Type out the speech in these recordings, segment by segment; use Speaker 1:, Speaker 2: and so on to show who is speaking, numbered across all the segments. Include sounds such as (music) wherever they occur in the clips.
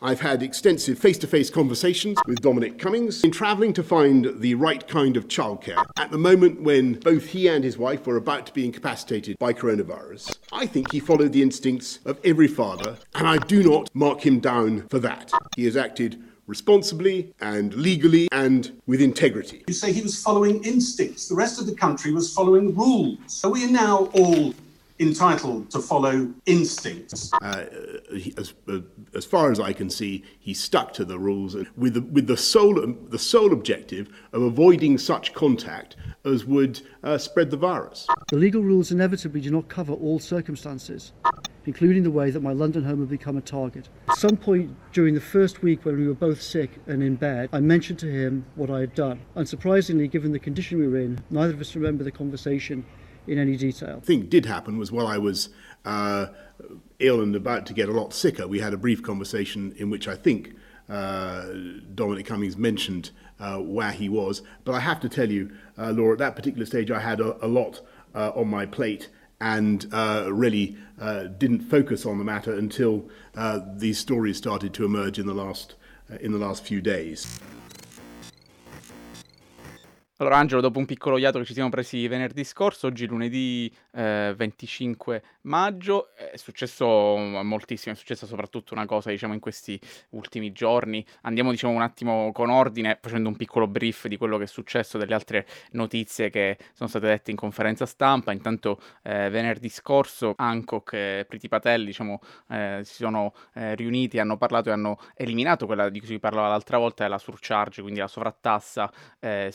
Speaker 1: I've had extensive face to face conversations with Dominic Cummings in travelling to find the right kind of childcare at the moment when both he and his wife were about to be incapacitated by coronavirus. I think he followed the instincts of every father, and I do not mark him down for that. He has acted responsibly and legally and with integrity.
Speaker 2: You say he was following instincts. The rest of the country was following rules. So we are now all entitled to follow instincts.
Speaker 1: Uh, he, as, uh, as far as I can see, he stuck to the rules with the, with the sole the sole objective of avoiding such contact as would uh, spread the virus.
Speaker 3: The legal rules inevitably do not cover all circumstances, including the way that my London home had become a target. At some point during the first week when we were both sick and in bed, I mentioned to him what I had done. Unsurprisingly, given the condition we were in, neither of us remember the conversation in any detail.
Speaker 1: The thing did happen was while I was uh, ill and about to get a lot sicker, we had a brief conversation in which I think uh, Dominic Cummings mentioned uh, where he was. But I have to tell you, uh, Laura, at that particular stage, I had a, a lot uh, on my plate and uh, really didn't focus on the matter until these stories started to emerge in the last in the last few days.
Speaker 4: Allora, Angelo, dopo un piccolo iato che ci siamo presi venerdì scorso, oggi lunedì eh, 25 maggio, è successo moltissimo, è successa soprattutto una cosa, diciamo, in questi ultimi giorni. Andiamo, diciamo, un attimo con ordine, facendo un piccolo brief di quello che è successo, delle altre notizie che sono state dette in conferenza stampa. Intanto, eh, venerdì scorso, Hancock e Priti Patel, diciamo, eh, si sono eh, riuniti, hanno parlato e hanno eliminato quella di cui si parlava l'altra volta, la surcharge, quindi la sovrattassa eh,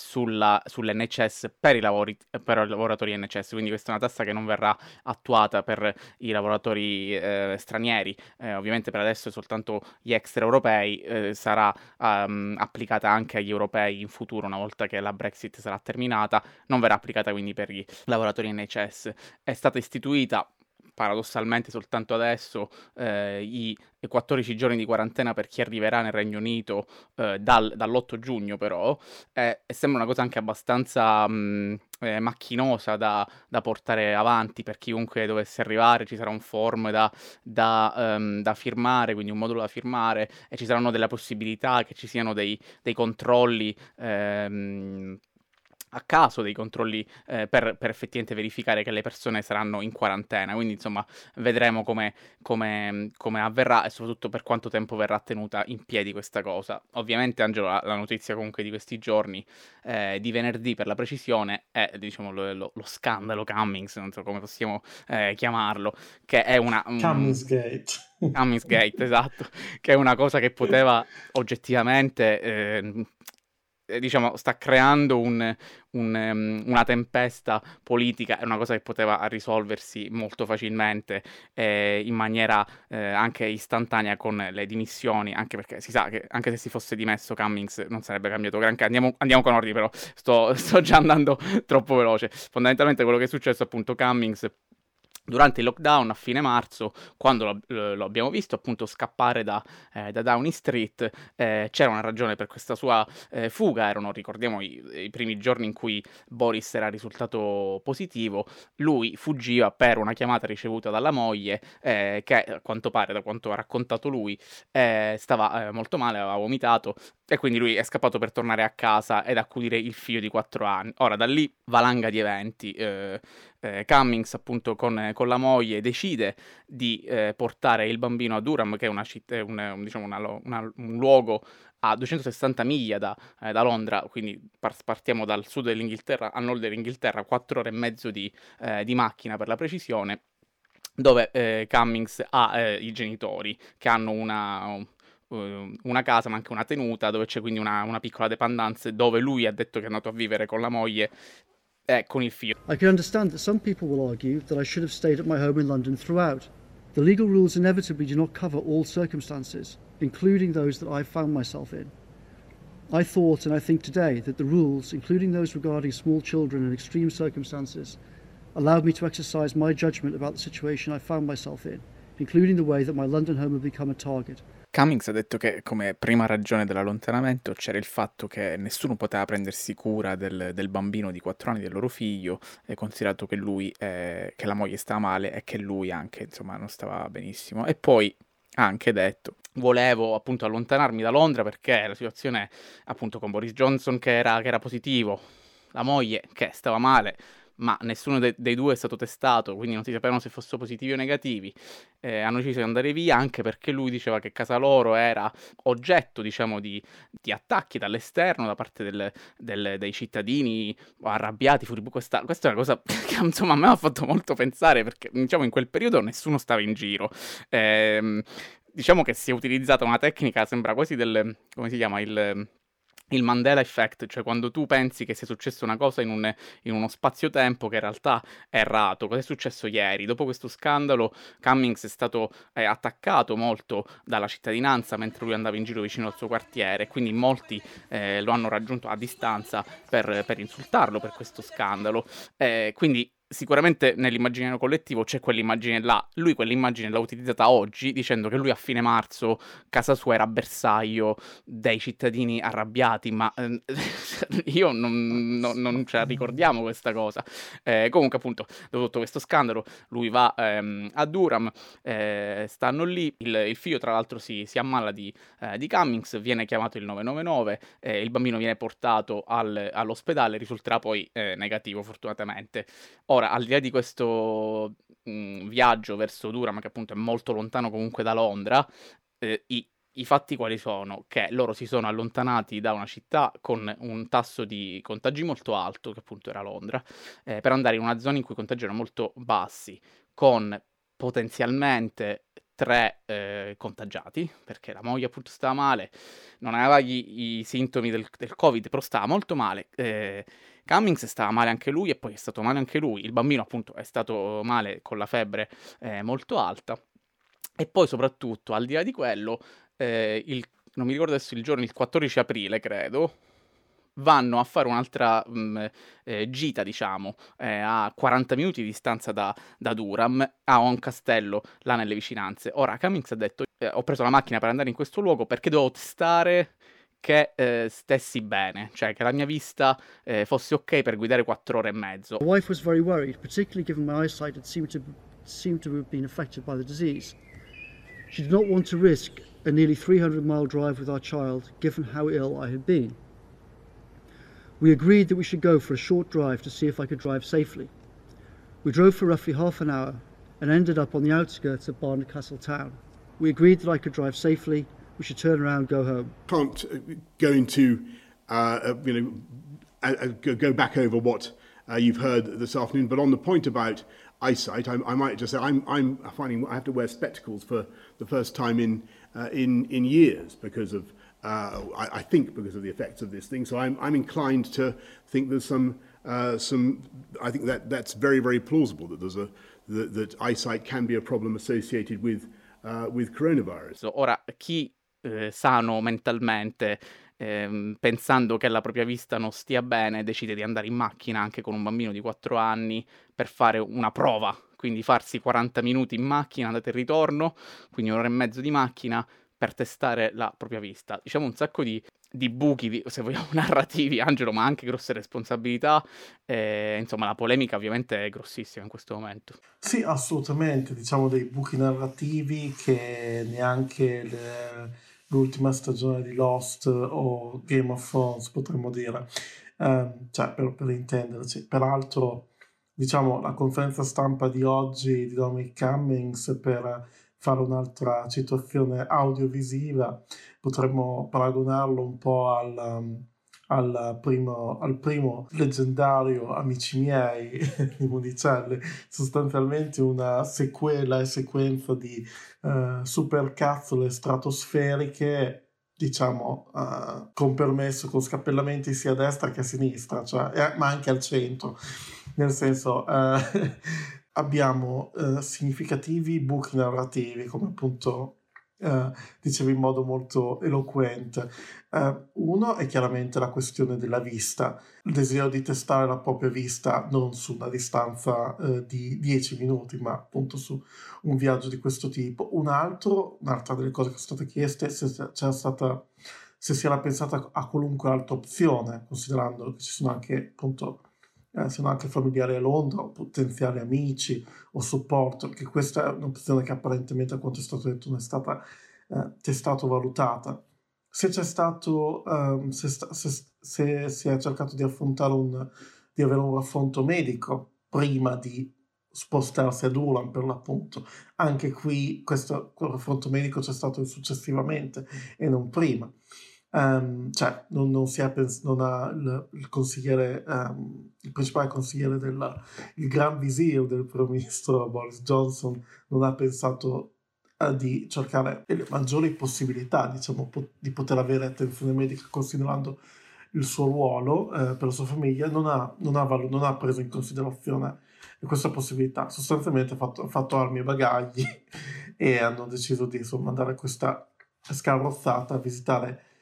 Speaker 4: sulla sull'NHS per i, lavori, per i lavoratori NHS, quindi questa è una tassa che non verrà attuata per i lavoratori eh, stranieri, eh, ovviamente per adesso soltanto gli extraeuropei, eh, sarà um, applicata anche agli europei in futuro una volta che la Brexit sarà terminata, non verrà applicata quindi per i lavoratori NHS. È stata istituita paradossalmente soltanto adesso eh, i 14 giorni di quarantena per chi arriverà nel Regno Unito eh, dal, dall'8 giugno però eh, sembra una cosa anche abbastanza mh, eh, macchinosa da, da, portare avanti per chiunque dovesse arrivare. Ci sarà un form da, da, um, da, firmare quindi un modulo da firmare e ci saranno delle possibilità che ci siano dei, dei controlli ehm, a caso dei controlli eh, per, per, effettivamente verificare che le persone saranno in quarantena. Quindi, insomma, vedremo come, come, come, avverrà e soprattutto per quanto tempo verrà tenuta in piedi questa cosa. Ovviamente, Angelo, la, la notizia comunque di questi giorni, eh, di venerdì per la precisione, è diciamo lo, lo, lo scandalo Cummings, non so come possiamo eh, chiamarlo, che è una...
Speaker 5: Um, Cummingsgate.
Speaker 4: Cummingsgate, (laughs) esatto, che è una cosa che poteva oggettivamente eh, diciamo, sta creando un, un, um, una tempesta politica, è una cosa che poteva risolversi molto facilmente eh, in maniera eh, anche istantanea con le dimissioni, anche perché si sa che anche se si fosse dimesso Cummings non sarebbe cambiato granché. Andiamo, andiamo con ordine però, sto, (laughs) sto già andando troppo veloce. Fondamentalmente quello che è successo appunto Cummings Durante il lockdown a fine marzo, quando lo, lo abbiamo visto appunto scappare da, eh, da Downing Street, eh, c'era una ragione per questa sua eh, fuga, erano, ricordiamo, i, i, primi giorni in cui Boris era risultato positivo, lui fuggiva per una chiamata ricevuta dalla moglie eh, che a quanto pare, da quanto ha raccontato lui, eh, stava eh, molto male, aveva vomitato e quindi lui è scappato per tornare a casa ed accudire il figlio di 4 anni. Ora da lì valanga di eventi eh, Cummings appunto con, con, la moglie decide di eh, portare il bambino a Durham che è una città, un, diciamo una, una, un luogo a 260 miglia da, eh, da Londra, quindi par- partiamo dal sud dell'Inghilterra a nord dell'Inghilterra, 4 ore e mezzo di, eh, di macchina per la precisione, dove eh, Cummings ha eh, i genitori che hanno una, una casa ma anche una tenuta dove c'è quindi una, una, piccola dependance dove lui ha detto che è andato a vivere con la moglie eh, con il figlio.
Speaker 3: I can understand that some people will argue that I should have stayed at my home in London throughout. The legal rules inevitably do not cover all circumstances, including those that I found myself in. I thought and I think today that the rules, including those regarding small children and extreme circumstances, allowed me to exercise my judgment about the situation I found myself in, including the way that my London home had become a target.
Speaker 4: Cummings ha detto che come prima ragione dell'allontanamento c'era il fatto che nessuno poteva prendersi cura del, del bambino di 4 anni, del loro figlio, e considerato che lui, eh, che la moglie stava male e che lui anche, insomma, non stava benissimo. E poi ha anche detto volevo appunto allontanarmi da Londra perché la situazione appunto con Boris Johnson che era, che era positivo, la moglie che stava male, ma nessuno de- dei due è stato testato, quindi non si sapevano se fossero positivi o negativi. Eh, hanno deciso di andare via anche perché lui diceva che casa loro era oggetto, diciamo, di, di attacchi dall'esterno da parte del, del, dei cittadini arrabbiati, furibondi. Questa, questa, è una cosa (laughs) che insomma a me ha fatto molto pensare perché diciamo in quel periodo nessuno stava in giro. Eh, diciamo che si è utilizzata una tecnica, sembra quasi del, come si chiama, il il Mandela Effect, cioè quando tu pensi che sia successa una cosa in, un, in uno spazio-tempo che in realtà è errato. Cosa è successo ieri? Dopo questo scandalo, Cummings è stato eh, attaccato molto dalla cittadinanza mentre lui andava in giro vicino al suo quartiere, quindi molti eh, lo hanno raggiunto a distanza per, per insultarlo per questo scandalo. Eh, quindi sicuramente nell'immaginario collettivo c'è quell'immagine là. Lui quell'immagine l'ha utilizzata oggi dicendo che lui a fine marzo casa sua era bersaglio dei cittadini arrabbiati, ma eh, (laughs) io non, non, non, ce la ricordiamo questa cosa. Eh, comunque appunto, dopo tutto questo scandalo, lui va ehm, a Durham, eh, stanno lì, il, il, figlio tra l'altro si, si ammala di, eh, di, Cummings, viene chiamato il 999, eh, il bambino viene portato al, all'ospedale, risulterà poi eh, negativo fortunatamente. Ora, Ora, al di là di questo mh, mhmm, viaggio verso Durham, che appunto è molto lontano comunque da Londra, eh, i, i fatti quali sono? Che loro si sono allontanati da una città con un tasso di contagi molto alto, che appunto era Londra, eh, per andare in una zona in cui i contagi erano molto bassi, con potenzialmente tre eh, contagiati, perché la moglie appunto stava male, non aveva gli, i sintomi del, del, Covid, però stava molto male. Eh, Cummings stava male anche lui e poi è stato male anche lui. Il bambino appunto è stato male con la febbre eh, molto alta. E poi soprattutto, al di là di quello, eh, il, non mi ricordo adesso il giorno, il 14 aprile credo, vanno a fare un'altra mh, mm, eh, gita, diciamo, eh, a 40 minuti di distanza da, da, Durham, a un castello là nelle vicinanze. Ora, Cummings ha detto, eh, ho preso la macchina per andare in questo luogo perché devo testare che eh, stessi bene, cioè che la mia vista eh, fosse ok per guidare 4 ore e mezzo.
Speaker 3: My wife was very worried, particularly given my eyesight had seemed to, seemed to have been affected by the disease. She did not want to risk a nearly 300 mile drive with our child, given how ill I had been. We agreed that we should go for a short drive to see if I could drive safely. We drove for roughly half an hour and ended up on the outskirts of Barnard town. We agreed that I could drive safely we should turn around, go home.
Speaker 1: Can't uh, go into, uh, uh, you know, uh, go back over what uh, you've heard this afternoon, but on the point about eyesight, I, I might just say I'm, I'm finding I have to wear spectacles for the first time in uh, in in years because of uh, I, I think because of the effects of this thing. So I'm I'm inclined to think there's some uh, some I think that that's very very plausible that there's a that, that eyesight can be a problem associated with uh, with coronavirus.
Speaker 4: So, Ora chi eh, sano mentalmente, eh, pensando che la propria vista non stia bene, decide di andare in macchina anche con un bambino di 4 anni per fare una prova, quindi farsi 40 minuti in macchina, andata e ritorno, quindi un'ora e mezzo di macchina per testare la propria vista. Diciamo un sacco di, di buchi, se vogliamo, (laughs) narrativi, Angelo, ma anche grosse responsabilità. Eh, insomma, la polemica ovviamente è grossissima in questo momento.
Speaker 5: Sì, assolutamente. Diciamo dei buchi narrativi che neanche le l'ultima stagione di Lost o Game of Thrones, potremmo dire, eh, cioè per, per intenderci. Peraltro, diciamo, la conferenza stampa di oggi di Dominic Cummings per fare un'altra situazione audiovisiva, potremmo paragonarlo un po' al... Um, al primo, al primo leggendario Amici miei (laughs) di Monicelli, sostanzialmente una sequela e sequenza di uh, supercazzole stratosferiche diciamo, uh, con permesso, con scappellamenti sia a destra che a sinistra, cioè, eh, ma anche al centro. Nel senso, uh, (laughs) abbiamo uh, significativi buchi narrativi, come appunto dicevi in modo molto eloquente. Uh, uno è chiaramente la questione della vista, il desiderio di testare la propria vista non su una distanza uh, di 10 minuti, ma appunto su un viaggio di questo tipo. Un altro, un'altra delle cose che sono state chieste se c'era stata se si era pensata a qualunque altra opzione, considerando che ci sono anche appunto eh, siano anche familiari a Londra o potenziali amici o supporto, che questa è un'opzione che apparentemente, a quanto è stato detto, non è stata eh, testata o valutata. Se c'è stato, um, se, sta, se, se, si è cercato di un, di avere un raffronto medico prima di spostarsi ad Ulan per l'appunto, anche qui questo raffronto medico c'è stato successivamente e non prima. Um, cioè, non, non, si è pens- non ha il, il consigliere, um, il principale consigliere del gran visir del primo ministro Boris Johnson non ha pensato uh, di cercare le maggiori possibilità, diciamo, po- di poter avere attenzione medica considerando il suo ruolo uh, per la sua famiglia, non ha, non ha, valo- non ha preso in considerazione questa possibilità. Sostanzialmente ha fatto, fatto armi e bagagli (laughs) e hanno deciso di insomma, andare questa scarrozzata a visitare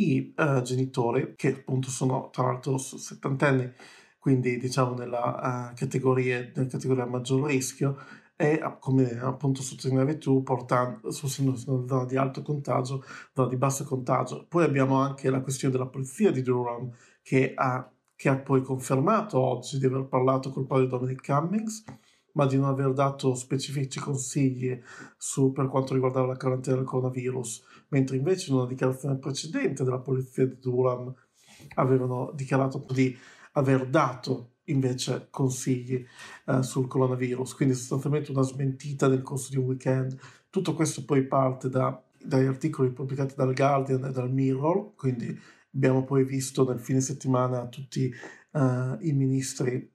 Speaker 5: i uh, genitori, che appunto sono tra l'altro settantenni, quindi diciamo nella, uh, categoria, nella categoria a maggior rischio, e come appunto sottolineavi tu, portando, una zona di alto contagio, zona di basso contagio. Poi abbiamo anche la questione della polizia di Durham, che ha, che ha poi confermato oggi di aver parlato col padre Dominic Cummings, ma di non aver dato specifici consigli su, per quanto riguardava la quarantena del coronavirus mentre invece in una dichiarazione precedente della polizia di Durham avevano dichiarato di aver dato invece consigli eh, sul coronavirus, quindi sostanzialmente una smentita nel corso di un weekend. Tutto questo poi parte da, dagli articoli pubblicati dal Guardian e dal Mirror, quindi abbiamo poi visto nel fine settimana tutti uh, i ministri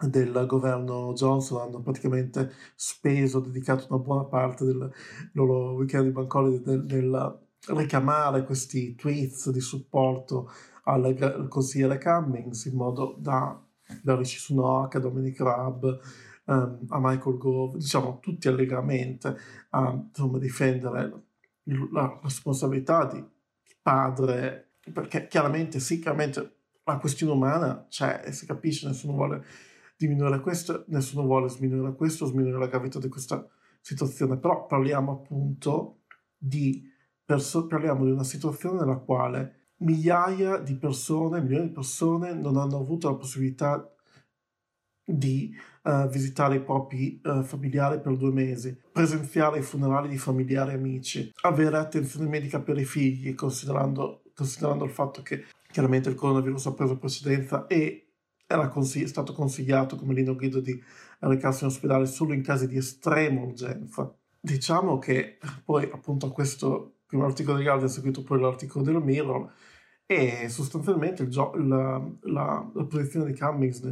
Speaker 5: del governo Johnson hanno praticamente speso, dedicato una buona parte del loro weekend di holiday nel, nel richiamare questi tweets di supporto al, al consigliere Cummings in modo da, da Rishi Sunak a Dominic Raab um, a Michael Gove, diciamo tutti allegramente a insomma, difendere la responsabilità di padre, perché chiaramente sì, chiaramente la questione umana c'è e si capisce, nessuno vuole diminuire questo, nessuno vuole sminuire questo, sminuire la gravità di questa situazione, però parliamo appunto di, perso- parliamo di una situazione nella quale migliaia di persone, milioni di persone non hanno avuto la possibilità di uh, visitare i propri uh, familiari per due mesi, presenziare i funerali di familiari e amici, avere attenzione medica per i figli, considerando, considerando il fatto che chiaramente il coronavirus ha preso precedenza e era consigli- stato consigliato come linea guida di recarsi in ospedale solo in casi di estrema urgenza. Diciamo che poi appunto a questo primo articolo di Guardian è seguito poi l'articolo del Mirror e sostanzialmente gio- la, la, la, posizione di Cummings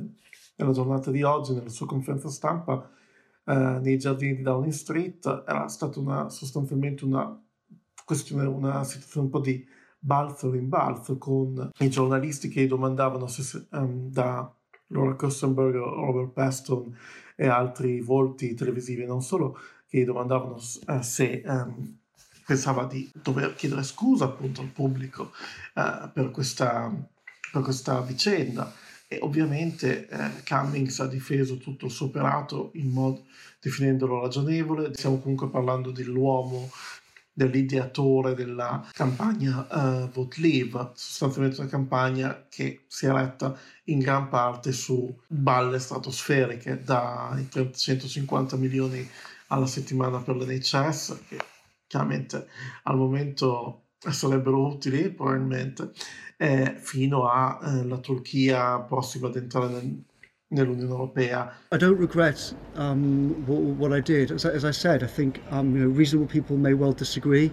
Speaker 5: nella giornata di oggi, nella sua conferenza stampa eh, nei giardini di Downing Street, era stata una, sostanzialmente una questione, una situazione un po' di balzo in rimbalzo con i giornalisti che domandavano se, um, da Laura Kostenberg, Robert Paston e altri volti televisivi, non solo, che domandavano uh, se um, pensava di dover chiedere scusa appunto al pubblico uh, per, questa, per, questa, vicenda. E ovviamente uh, Cummings ha difeso tutto il suo operato in modo definendolo ragionevole. Stiamo comunque parlando dell'uomo dell'ideatore della campagna uh, Vote Leave, sostanzialmente una campagna che si è retta in gran parte su balle stratosferiche dai 150 milioni alla settimana per l'NHS, che chiaramente al momento sarebbero utili probabilmente, eh, fino alla eh, Turchia prossima ad entrare nel, nell'Unione Europea.
Speaker 3: I don't regret um, what, what, I did. As, as, I said, I think um, you know, reasonable people may well disagree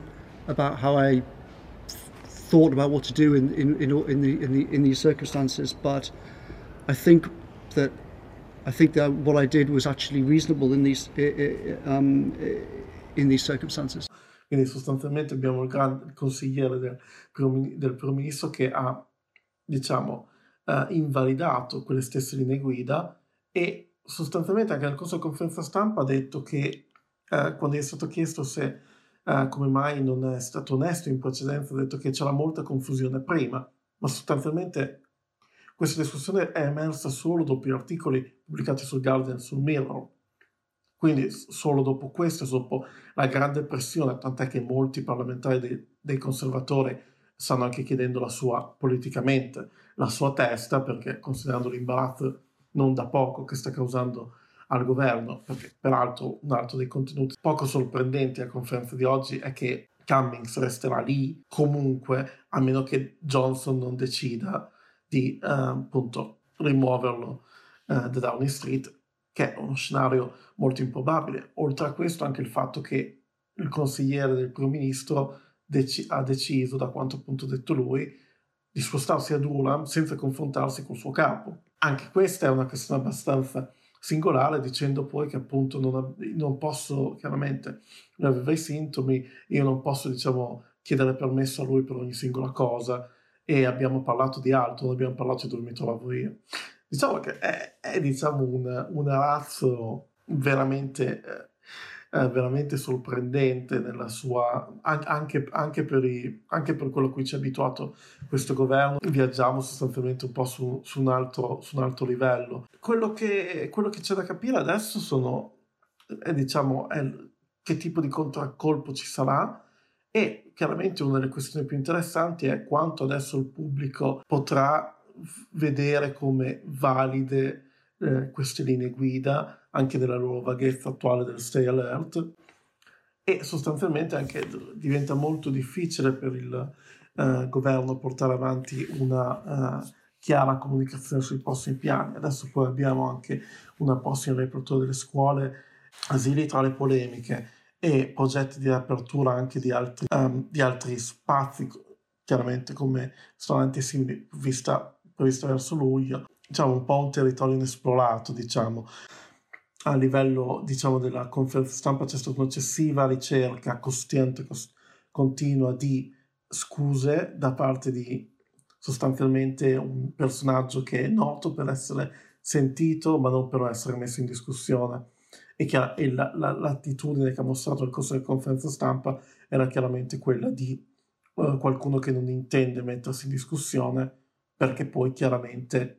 Speaker 3: about how I thought about what to do in, in, in, in, the, in, the, in these circumstances, but I think that I think that what I did was actually reasonable in these, um, in these circumstances.
Speaker 5: Quindi sostanzialmente abbiamo il grande consigliere del, del primo ministro che ha, diciamo, eh, invalidato quelle stesse linee guida e sostanzialmente anche nel corso della conferenza stampa ha detto che eh, quando gli è stato chiesto se eh, come mai non è stato onesto in precedenza, ha detto che c'era molta confusione prima, ma sostanzialmente questa discussione è emersa solo dopo gli articoli pubblicati sul Guardian e sul Mirror. Quindi solo dopo questo, dopo la grande pressione, tant'è che molti parlamentari dei, dei conservatori stanno anche chiedendo la sua, politicamente, la sua testa, perché considerando l'imbarazzo non da poco che sta causando al governo, perché peraltro un altro dei contenuti poco sorprendenti alla conferenza di oggi è che Cummings resterà lì comunque, a meno che Johnson non decida di eh, appunto rimuoverlo eh, da Downing Street, che è uno scenario molto improbabile. Oltre a questo anche il fatto che il consigliere del primo ministro dec- ha deciso, da quanto appunto detto lui, di spostarsi a Durham senza confrontarsi col suo capo. Anche questa è una questione abbastanza singolare, dicendo poi che appunto non, non posso, chiaramente, lui aveva i sintomi, io non posso, diciamo, chiedere permesso a lui per ogni singola cosa e abbiamo parlato di altro, non abbiamo parlato di dove mi trovavo io. Diciamo che è, è diciamo, un, un arazzo veramente... Eh, eh, veramente sorprendente sua, anche, anche, per i, anche, per quello a cui ci ha abituato questo governo, viaggiamo sostanzialmente un po' su, su, un, altro, su un, altro, livello. Quello che, quello che, c'è da capire adesso sono, è, diciamo, è che tipo di contraccolpo ci sarà e chiaramente una delle questioni più interessanti è quanto adesso il pubblico potrà vedere come valide eh, queste linee guida anche nella loro vaghezza attuale del stay alert e sostanzialmente anche diventa molto difficile per il eh, governo portare avanti una eh, chiara comunicazione sui prossimi piani. Adesso poi abbiamo anche una prossima riapertura delle scuole, asili tra le polemiche e progetti di apertura anche di altri, um, di altri spazi, chiaramente come ristoranti simili, vista, prevista verso luglio, diciamo un po' un territorio inesplorato, diciamo a livello diciamo, della conferenza stampa c'è stata un'eccessiva ricerca costante, cost- continua di scuse da parte di sostanzialmente un personaggio che è noto per essere sentito ma non per essere messo in discussione. E, che, e la, la, l'attitudine che ha mostrato nel corso della conferenza stampa era chiaramente quella di uh, qualcuno che non intende mettersi in discussione perché poi chiaramente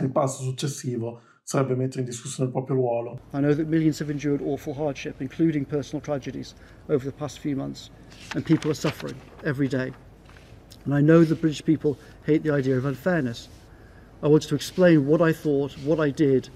Speaker 5: il passo successivo sarebbe mettere in discussione il proprio ruolo.
Speaker 3: I know that millions have endured awful hardship, including personal tragedies, over the past few months, and people are suffering every day. And I know the British people hate the idea of unfairness. I wanted to explain what I thought, what I did,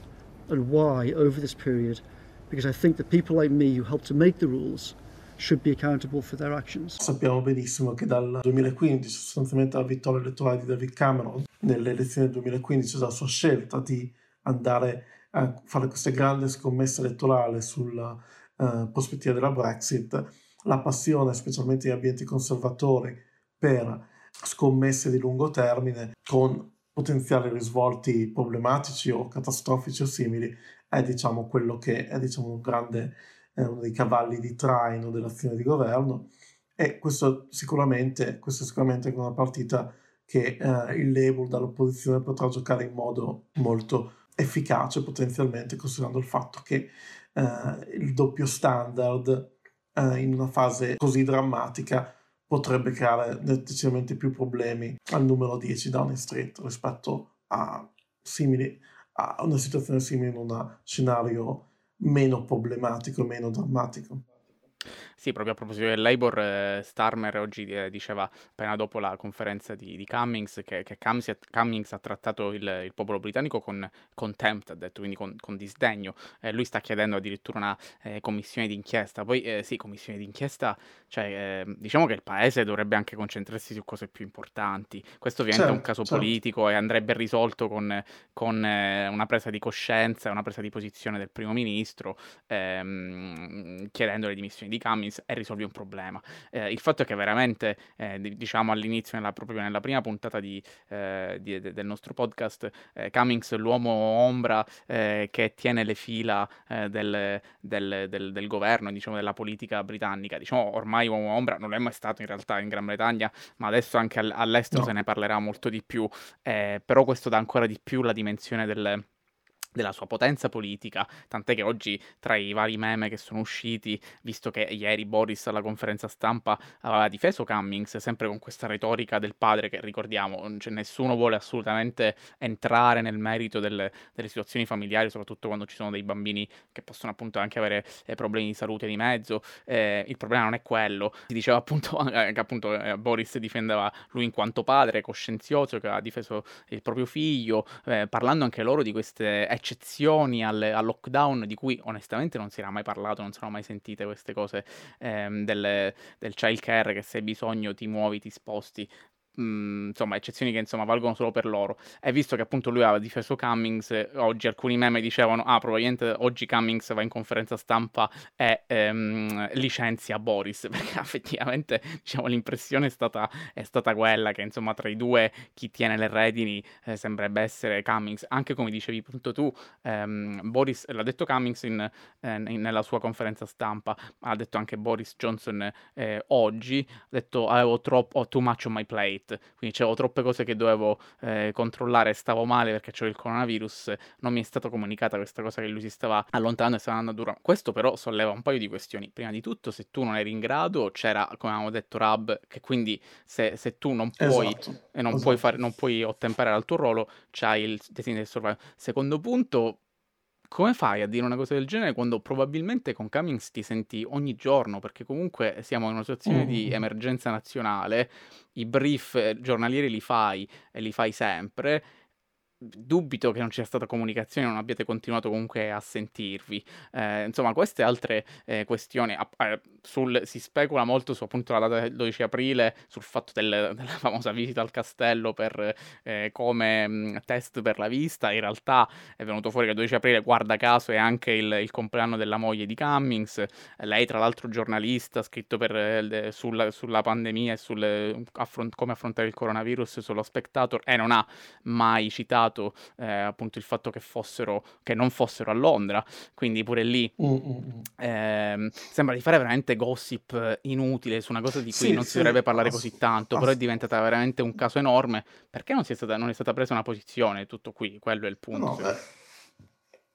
Speaker 3: and why over this period, because I think that people like me who helped to make the rules should be accountable for their actions.
Speaker 5: Sappiamo benissimo che dal 2015, sostanzialmente la vittoria elettorale di David Cameron, nelle elezioni del 2015, la sua scelta di andare a fare questa grande scommessa elettorale sulla uh, prospettiva della Brexit, la passione, specialmente in ambienti conservatori, per scommesse di lungo termine con potenziali risvolti problematici o catastrofici o simili, è diciamo quello che è diciamo un grande eh, uno dei cavalli di traino dell'azione di governo e questo sicuramente, questo è sicuramente una partita che eh, il Labour dall'opposizione potrà giocare in modo molto efficace potenzialmente considerando il fatto che eh, il doppio standard eh, in una fase così drammatica potrebbe creare decisamente più problemi al numero 10 Downing Street rispetto a, simili, a una situazione simile in un scenario meno problematico, meno drammatico.
Speaker 4: Sì, proprio a proposito del Labour, eh, Starmer oggi eh, diceva, appena dopo la conferenza di, di Cummings, che, che Cummings, Cummings, ha trattato il, il, popolo britannico con contempt, ha detto, quindi con, con disdegno. Eh, lui sta chiedendo addirittura una eh, commissione d'inchiesta. Poi, eh, sì, commissione d'inchiesta, cioè, eh, diciamo che il paese dovrebbe anche concentrarsi su cose più importanti. Questo ovviamente certo, è un certo, caso certo. politico e andrebbe risolto con, con una presa di coscienza, una presa di posizione del primo ministro, ehm, chiedendo le dimissioni di Cummings Cummings e risolvi un problema. Eh, il fatto è che veramente, eh, diciamo all'inizio, nella, proprio nella prima puntata di, eh, di, del nostro podcast, eh, Cummings, l'uomo ombra eh, che tiene le fila eh, del, del, del, del, governo, diciamo, della politica britannica, diciamo ormai uomo ombra non è mai stato in realtà in Gran Bretagna, ma adesso anche all'estero no. se ne parlerà molto di più, però questo dà ancora di più la dimensione del della sua potenza politica, tant'è che oggi tra i vari meme che sono usciti, visto che ieri Boris alla conferenza stampa aveva difeso Cummings, sempre con questa retorica del padre che ricordiamo, cioè nessuno vuole assolutamente entrare nel merito delle, delle, situazioni familiari, soprattutto quando ci sono dei bambini che possono appunto anche avere eh, problemi di salute di mezzo, eh, il problema non è quello, si diceva appunto (laughs) eh, che appunto eh, Boris difendeva lui in quanto padre, coscienzioso, che ha difeso il proprio figlio, eh, parlando anche loro di queste eccezioni al, al, lockdown di cui onestamente non si era mai parlato, non sono mai sentite queste cose ehm, del, del child care che se hai bisogno ti muovi, ti sposti insomma, eccezioni che insomma valgono solo per loro. E visto che appunto lui aveva difeso Cummings, oggi alcuni meme dicevano: Ah, probabilmente oggi Cummings va in conferenza stampa e ehm, licenzia Boris. (laughs) Perché effettivamente diciamo, l'impressione è stata, è stata, quella che insomma tra i due chi tiene le redini eh, sembrerebbe essere Cummings. Anche come dicevi appunto tu, ehm, Boris l'ha detto Cummings in, eh, nella sua conferenza stampa, ha detto anche Boris Johnson eh, oggi, ha detto avevo troppo, ho too much on my plate quindi c'avevo troppe cose che dovevo eh, controllare, stavo male perché c'era il coronavirus, non mi è stata comunicata questa cosa che lui si stava allontanando e stava andando duro. Questo però solleva un paio di questioni. Prima di tutto, se tu non eri in grado, c'era, come avevamo detto, Rab, che quindi se, se tu non puoi, esatto, e non, esatto. puoi fare, non puoi ottemperare al tuo ruolo, c'hai il designated survivor. Secondo punto, come fai a dire una cosa del genere quando probabilmente con Cummings ti senti ogni giorno? Perché comunque siamo in una situazione di mm. emergenza nazionale, i brief eh, giornalieri li fai e li fai sempre dubito che non cia stata comunicazione, non abbiate continuato comunque a sentirvi. Eh, insomma, queste altre eh, questioni, eh, sul, si specula molto su appunto la data del 12 aprile, sul fatto del, della famosa visita al castello per, eh, come mh, mm, test per la vista. In realtà è venuto fuori che il 12 aprile, guarda caso, è anche il, il compleanno della moglie di Cummings. Lei, tra l'altro, giornalista, scritto per, eh, sulla, sulla, pandemia e sul affront- come affrontare il coronavirus sullo Spectator e non ha mai citato criticato eh, appunto il fatto che fossero che non fossero a Londra, quindi pure lì eh, sembra di fare veramente gossip inutile su una cosa di cui sì, non sì, si dovrebbe parlare ass- così tanto, ass- però è diventata veramente un caso enorme perché non, è stata, non è stata presa una posizione, tutto qui, quello è il punto. No,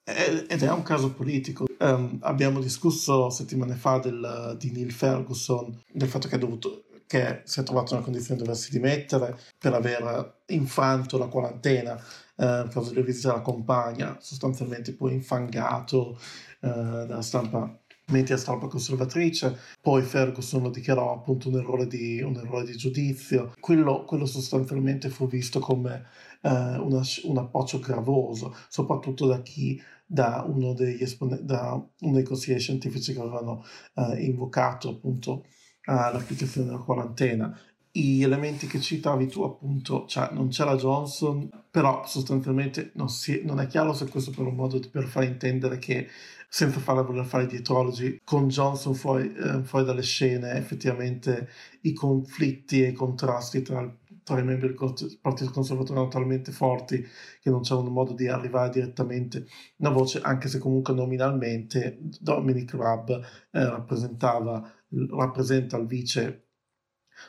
Speaker 5: ed è un caso politico. Um, abbiamo discusso settimane fa del, di Neil Ferguson, del fatto che ha dovuto che si è trovato nella condizione di doversi dimettere per aver infanto la quarantena eh, causa delle visite alla compagna, sostanzialmente poi infangato eh, dalla stampa media stampa conservatrice, poi Ferguson lo dichiarò appunto un errore di, un errore di giudizio, quello, quello, sostanzialmente fu visto come eh, una, un approccio gravoso, soprattutto da chi da uno degli espon- da uno dei consiglieri scientifici che avevano eh, invocato appunto l'applicazione della quarantena. Gli elementi che citavi tu, appunto, cioè non c'è la Johnson, però sostanzialmente non, si, non è chiaro se questo per un modo per far intendere che senza fare voler fare dietrologi, con Johnson fuori, eh, fuori, dalle scene effettivamente i conflitti e i contrasti tra, tra i membri del Partito Conservatore erano talmente forti che non c'era un modo di arrivare direttamente una voce, anche se comunque nominalmente Dominic Rabb eh, rappresentava rappresenta il vice,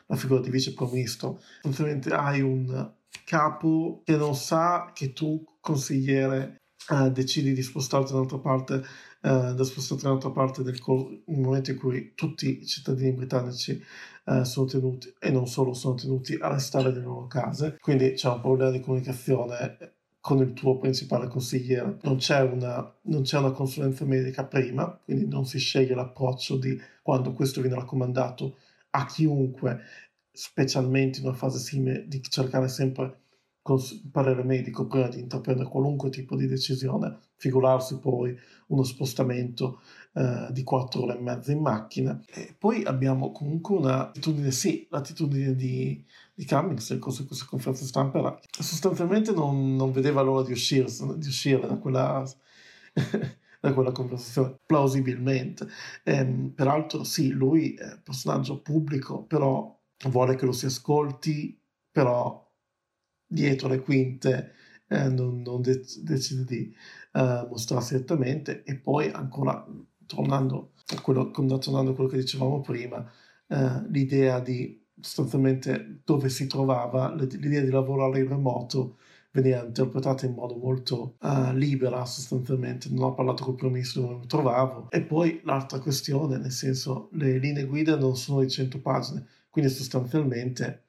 Speaker 5: la figura di vice proministro. Sostanzialmente hai un capo che non sa che tu, consigliere, eh, decidi di spostarti dall'altra parte, eh, da spostarti dall'altra parte del corso, nel momento in cui tutti i cittadini britannici eh, sono tenuti, e non solo sono tenuti a restare nelle loro case. Quindi c'è un problema di comunicazione con il tuo principale consigliere. Non c'è, una, non c'è una consulenza medica prima, quindi non si sceglie l'approccio di quando questo viene raccomandato a chiunque, specialmente in una fase simile, di cercare sempre cons- parere medico prima di intraprendere qualunque tipo di decisione, figurarsi poi uno spostamento eh, di quattro ore e mezza in macchina. E poi abbiamo comunque una attitudine, sì, l'attitudine di, di Cummings in questa conferenza stampa era sostanzialmente non, non vedeva l'ora di uscire, di uscire da quella (laughs) da quella conversazione, plausibilmente. Ehm, peraltro, sì, lui è un personaggio pubblico, però vuole che lo si ascolti, però dietro le quinte eh, non, non de- decide di eh, mostrarsi direttamente. E poi, ancora tornando a quello, tornando a quello che dicevamo prima, eh, l'idea di sostanzialmente dove si trovava, l'idea di lavorare in remoto veniva interpretata in modo molto uh, libera sostanzialmente, non ho parlato con il primo ministro dove mi trovavo. E poi l'altra questione, nel senso, le linee guida non sono di 100 pagine, quindi sostanzialmente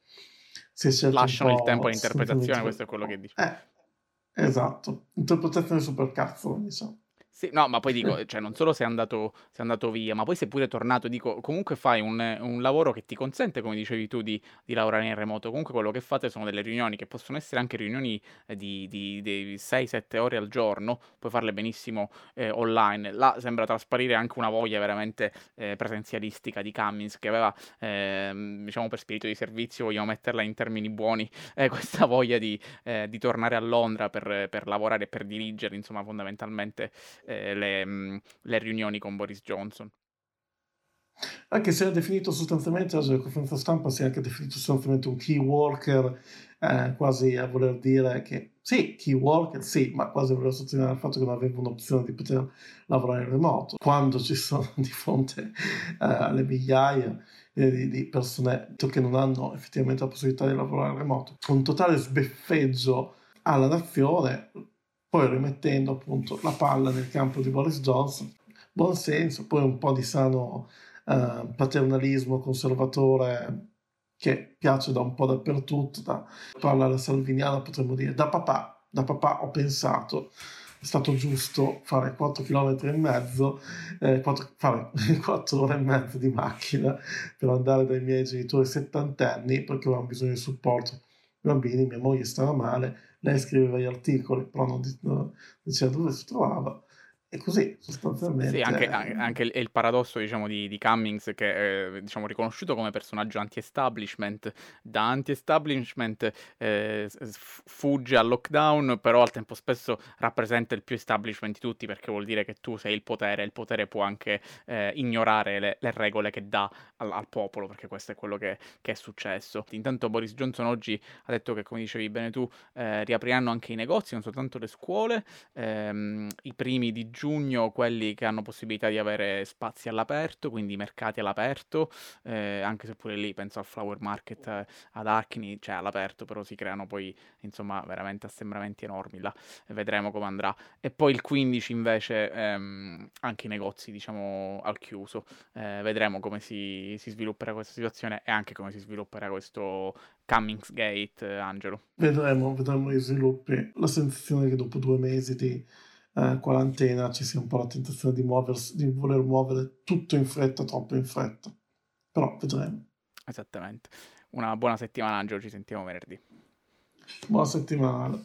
Speaker 5: si è scelto
Speaker 4: Lasciano il tempo all'interpretazione, questo è quello che dice.
Speaker 5: Eh, esatto, interpretazione super cazzo, sa.
Speaker 4: Sì, no, ma poi dico, (laughs) cioè, non solo sei andato, sei andato via, ma poi sei pure tornato, dico, comunque fai un, un lavoro che ti consente, come dicevi tu, di, di, lavorare in remoto. Comunque quello che fate sono delle riunioni che possono essere anche riunioni eh, di, di, di 6-7 ore al giorno, puoi farle benissimo eh, online. Là sembra trasparire anche una voglia veramente eh, presenzialistica di Cummins, che aveva, ehm, diciamo per spirito di servizio, vogliamo metterla in termini buoni, (laughs) eh, questa voglia di, eh, di, tornare a Londra per, per lavorare e per dirigere, insomma, fondamentalmente eh, le, mm, le riunioni con Boris Johnson.
Speaker 5: Anche se era definito sostanzialmente, oggi la conferenza stampa si è anche definito sostanzialmente un key worker, eh, quasi a voler dire che sì, key worker, sì, ma quasi a voler sottolineare il fatto che non aveva un'opzione di poter lavorare in remoto. Quando ci sono (laughs) di fronte eh, alle migliaia eh, di, di, persone che non hanno effettivamente la possibilità di lavorare in remoto, un totale sbeffeggio alla nazione, poi rimettendo appunto la palla nel campo di Boris Johnson, buon senso, poi un po' di sano eh, paternalismo conservatore che piace da un po' dappertutto, da parlare salviniana potremmo dire, da papà, da papà ho pensato, è stato giusto fare 4 km e mezzo, eh, 4, fare (laughs) 4 ore e mezzo di macchina per andare dai miei genitori settantenni perché avevamo bisogno di supporto. I bambini, mia moglie stava male, lei scriveva gli articoli, però non, diceva dove si trovava. E così sostanzialmente.
Speaker 4: Sì, anche, anche il, paradosso diciamo, di, di, Cummings, che è diciamo, riconosciuto come personaggio anti-establishment, da anti-establishment eh, fugge al lockdown, però al tempo stesso rappresenta il più establishment di tutti, perché vuol dire che tu sei il potere, il potere può anche eh, ignorare le, le, regole che dà al, al, popolo, perché questo è quello che, che, è successo. Intanto Boris Johnson oggi ha detto che, come dicevi bene tu, eh, riapriranno anche i negozi, non soltanto le scuole, ehm, i primi di giugno quelli che hanno possibilità di avere spazi all'aperto, quindi mercati all'aperto, eh, anche se pure lì penso al Flower Market eh, ad Acne, cioè all'aperto, però si creano poi insomma veramente assembramenti enormi là, vedremo come andrà. E poi il 15 invece ehm, anche i negozi diciamo al chiuso, eh, vedremo come si, si svilupperà questa situazione e anche come si svilupperà questo Cummings Gate, eh, Angelo.
Speaker 5: Vedremo, vedremo i sviluppi. La sensazione è che dopo due mesi di eh, quarantena ci sia un po' la tentazione di, muoversi, di voler muovere tutto in fretta, troppo in fretta. Però vedremo.
Speaker 4: Esattamente. Una buona settimana, Angelo, ci sentiamo venerdì.
Speaker 5: Buona settimana.